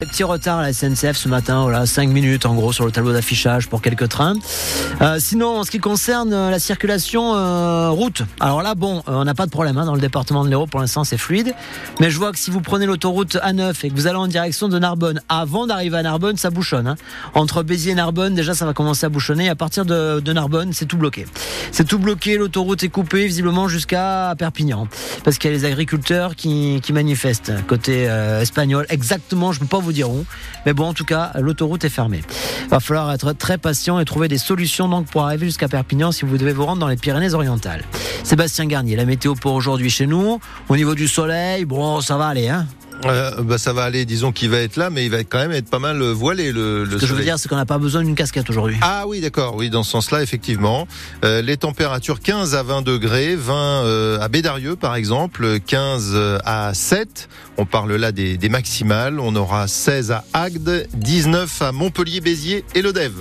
Petit retard à la SNCF ce matin, voilà, 5 minutes en gros sur le tableau d'affichage pour quelques trains. Euh, sinon, en ce qui concerne euh, la circulation euh, route, alors là, bon, on n'a pas de problème hein, dans le département de l'Hérault, pour l'instant c'est fluide. Mais je vois que si vous prenez l'autoroute A9 et que vous allez en direction de Narbonne, avant d'arriver à Narbonne, ça bouchonne. Hein. Entre Béziers et Narbonne, déjà ça va commencer à bouchonner. À partir de, Narbonne, c'est tout bloqué. C'est tout bloqué, l'autoroute est coupée visiblement jusqu'à Perpignan. Parce qu'il y a les agriculteurs qui, manifestent côté espagnol. Exactement, je ne peux pas vous dire où. Mais bon, en tout cas, l'autoroute est fermée. Va falloir être très patient et trouver des solutions donc pour arriver jusqu'à Perpignan si vous devez vous rendre dans les Pyrénées-Orientales. Sébastien Garnier, la météo pour aujourd'hui chez nous. Au niveau du soleil, bon, ça va aller, hein. Euh, bah ça va aller, disons qu'il va être là, mais il va quand même être pas mal voilé le, le Ce que je veux dire, c'est qu'on n'a pas besoin d'une casquette aujourd'hui. Ah oui, d'accord, oui, dans ce sens-là, effectivement. Euh, les températures 15 à 20 degrés, 20 euh, à Bédarieux par exemple, 15 à 7. On parle là des, des maximales. On aura 16 à Agde, 19 à Montpellier, Béziers et Lodève.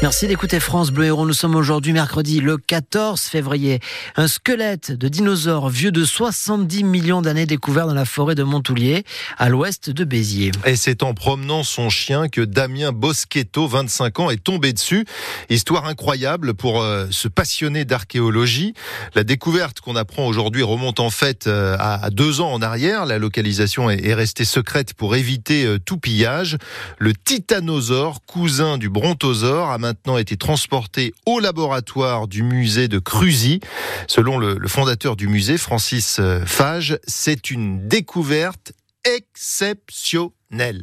Merci d'écouter France Bleu Héros. Nous sommes aujourd'hui mercredi le 14 février. Un squelette de dinosaure vieux de 70 millions d'années découvert dans la forêt de Montoulier, à l'ouest de Béziers. Et c'est en promenant son chien que Damien Boschetto, 25 ans, est tombé dessus. Histoire incroyable pour euh, se passionner d'archéologie. La découverte qu'on apprend aujourd'hui remonte en fait euh, à, deux ans en arrière. La localisation est, est restée secrète pour éviter euh, tout pillage. Le titanosaure, cousin du brontosaure, a maintenant été transporté au laboratoire du musée de Cruzy. Selon le, fondateur du musée, Francis euh, Fage, c'est une découverte exceptionnelle.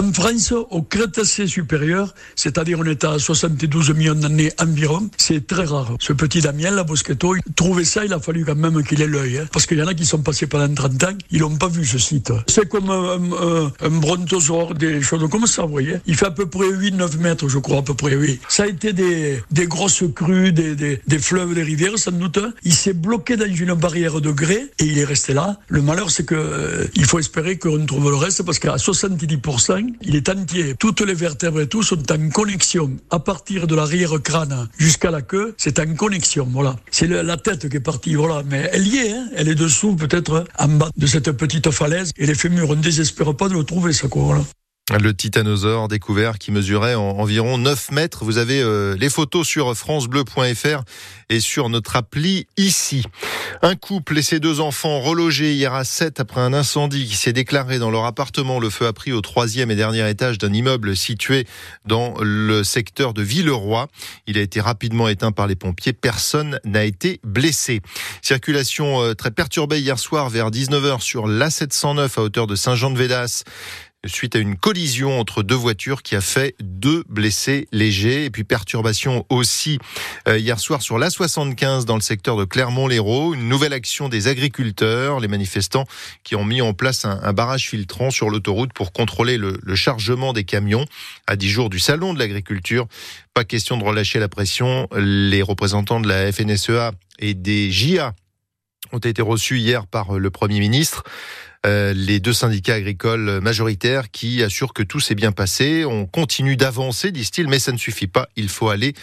En France, au Crétacé supérieur, c'est-à-dire on est à 72 millions d'années environ, c'est très rare. Ce petit Damien, la Boschetto, il trouvait ça, il a fallu quand même qu'il ait l'œil. Hein, parce qu'il y en a qui sont passés pendant 30 ans, ils n'ont pas vu ce site. C'est comme un, un, un brontosaure, des choses comme ça, vous voyez. Il fait à peu près 8-9 mètres, je crois, à peu près, oui. Ça a été des, des grosses crues, des, des, des fleuves, des rivières, sans doute. Il s'est bloqué dans une barrière de grès et il est resté là. Le malheur, c'est que euh, il faut espérer qu'on trouve le reste parce qu'à 70%, il est entier. Toutes les vertèbres et tout sont en connexion. À partir de l'arrière-crâne jusqu'à la queue, c'est en connexion. Voilà. C'est la tête qui est partie. Voilà. Mais elle y est. Hein. Elle est dessous, peut-être, en bas de cette petite falaise. Et les fémurs, on ne désespère pas de le trouver, ça, quoi. Le titanosaure découvert qui mesurait en- environ 9 mètres. Vous avez euh, les photos sur francebleu.fr et sur notre appli ici. Un couple et ses deux enfants relogés hier à 7 après un incendie qui s'est déclaré dans leur appartement. Le feu a pris au troisième et dernier étage d'un immeuble situé dans le secteur de Villeroy. Il a été rapidement éteint par les pompiers. Personne n'a été blessé. Circulation euh, très perturbée hier soir vers 19h sur l'A709 à hauteur de Saint-Jean-de-Védas suite à une collision entre deux voitures qui a fait deux blessés légers et puis perturbation aussi euh, hier soir sur l'A75 dans le secteur de Clermont-Lérault, une nouvelle action des agriculteurs, les manifestants qui ont mis en place un, barrage filtrant sur l'autoroute pour contrôler le, le chargement des camions à 10 jours du salon de l'agriculture. Pas question de relâcher la pression, les représentants de la FNSEA et des JA ont été reçus hier par le Premier ministre. Euh, les deux syndicats agricoles majoritaires qui assurent que tout s'est bien passé. On continue d'avancer, disent-ils, mais ça ne suffit pas. Il faut aller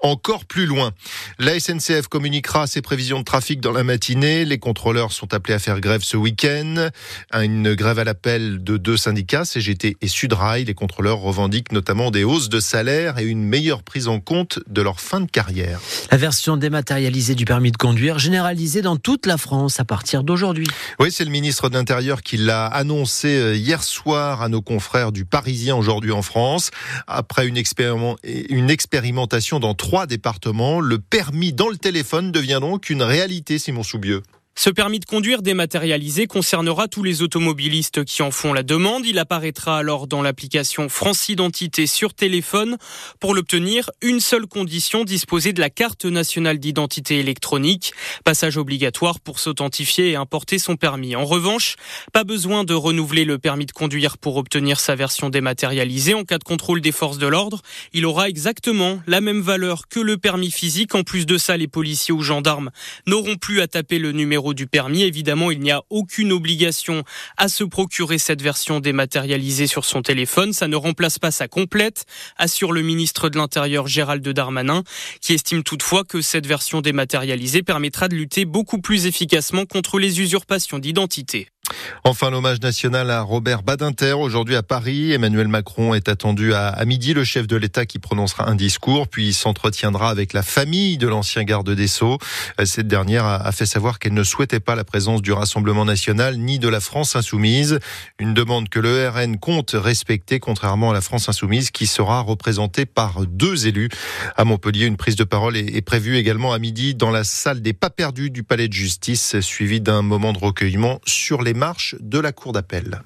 encore plus loin. La SNCF communiquera ses prévisions de trafic dans la matinée. Les contrôleurs sont appelés à faire grève ce week-end. Une grève à l'appel de deux syndicats, CGT et Sudrail. Les contrôleurs revendiquent notamment des hausses de salaire et une meilleure prise en compte de leur fin de carrière. La version dématérialisée du permis de conduire généralisée dans toute la France à partir d'aujourd'hui. Oui, c'est le ministre de l'Intérieur qui l'a annoncé euh, hier soir à nos confrères du Parisien aujourd'hui en France. Après une, une expérimentation dans trois départements, le permis dans le téléphone devient donc une réalité, Simon Soubieux. Ce permis de conduire dématérialisé concernera tous les automobilistes qui en font la demande. Il apparaîtra alors dans l'application France Identité sur téléphone. Pour l'obtenir, une seule condition, disposer de la carte nationale d'identité électronique. Passage obligatoire pour s'authentifier et importer son permis. En revanche, pas besoin de renouveler le permis de conduire pour obtenir sa version dématérialisée. En cas de contrôle des forces de l'ordre, il aura exactement la même valeur que le permis physique. En plus de ça, les policiers ou gendarmes n'auront plus à taper le numéro du permis. Évidemment, il n'y a aucune obligation à se procurer cette version dématérialisée sur son téléphone. Ça ne remplace pas sa complète, assure le ministre de l'Intérieur Gérald Darmanin, qui estime toutefois que cette version dématérialisée permettra de lutter beaucoup plus efficacement contre les usurpations d'identité. Enfin, l'hommage national à Robert Badinter aujourd'hui à Paris. Emmanuel Macron est attendu à, midi, le chef de l'État qui prononcera un discours, puis s'entretiendra avec la famille de l'ancien garde des Sceaux. Cette dernière a fait savoir qu'elle ne souhaitait pas la présence du Rassemblement national ni de la France insoumise. Une demande que le RN compte respecter, contrairement à la France insoumise qui sera représentée par deux élus. À Montpellier, une prise de parole est prévue également à midi dans la salle des pas perdus du palais de justice, suivie d'un moment de recueillement sur les marches de la cour d'appel.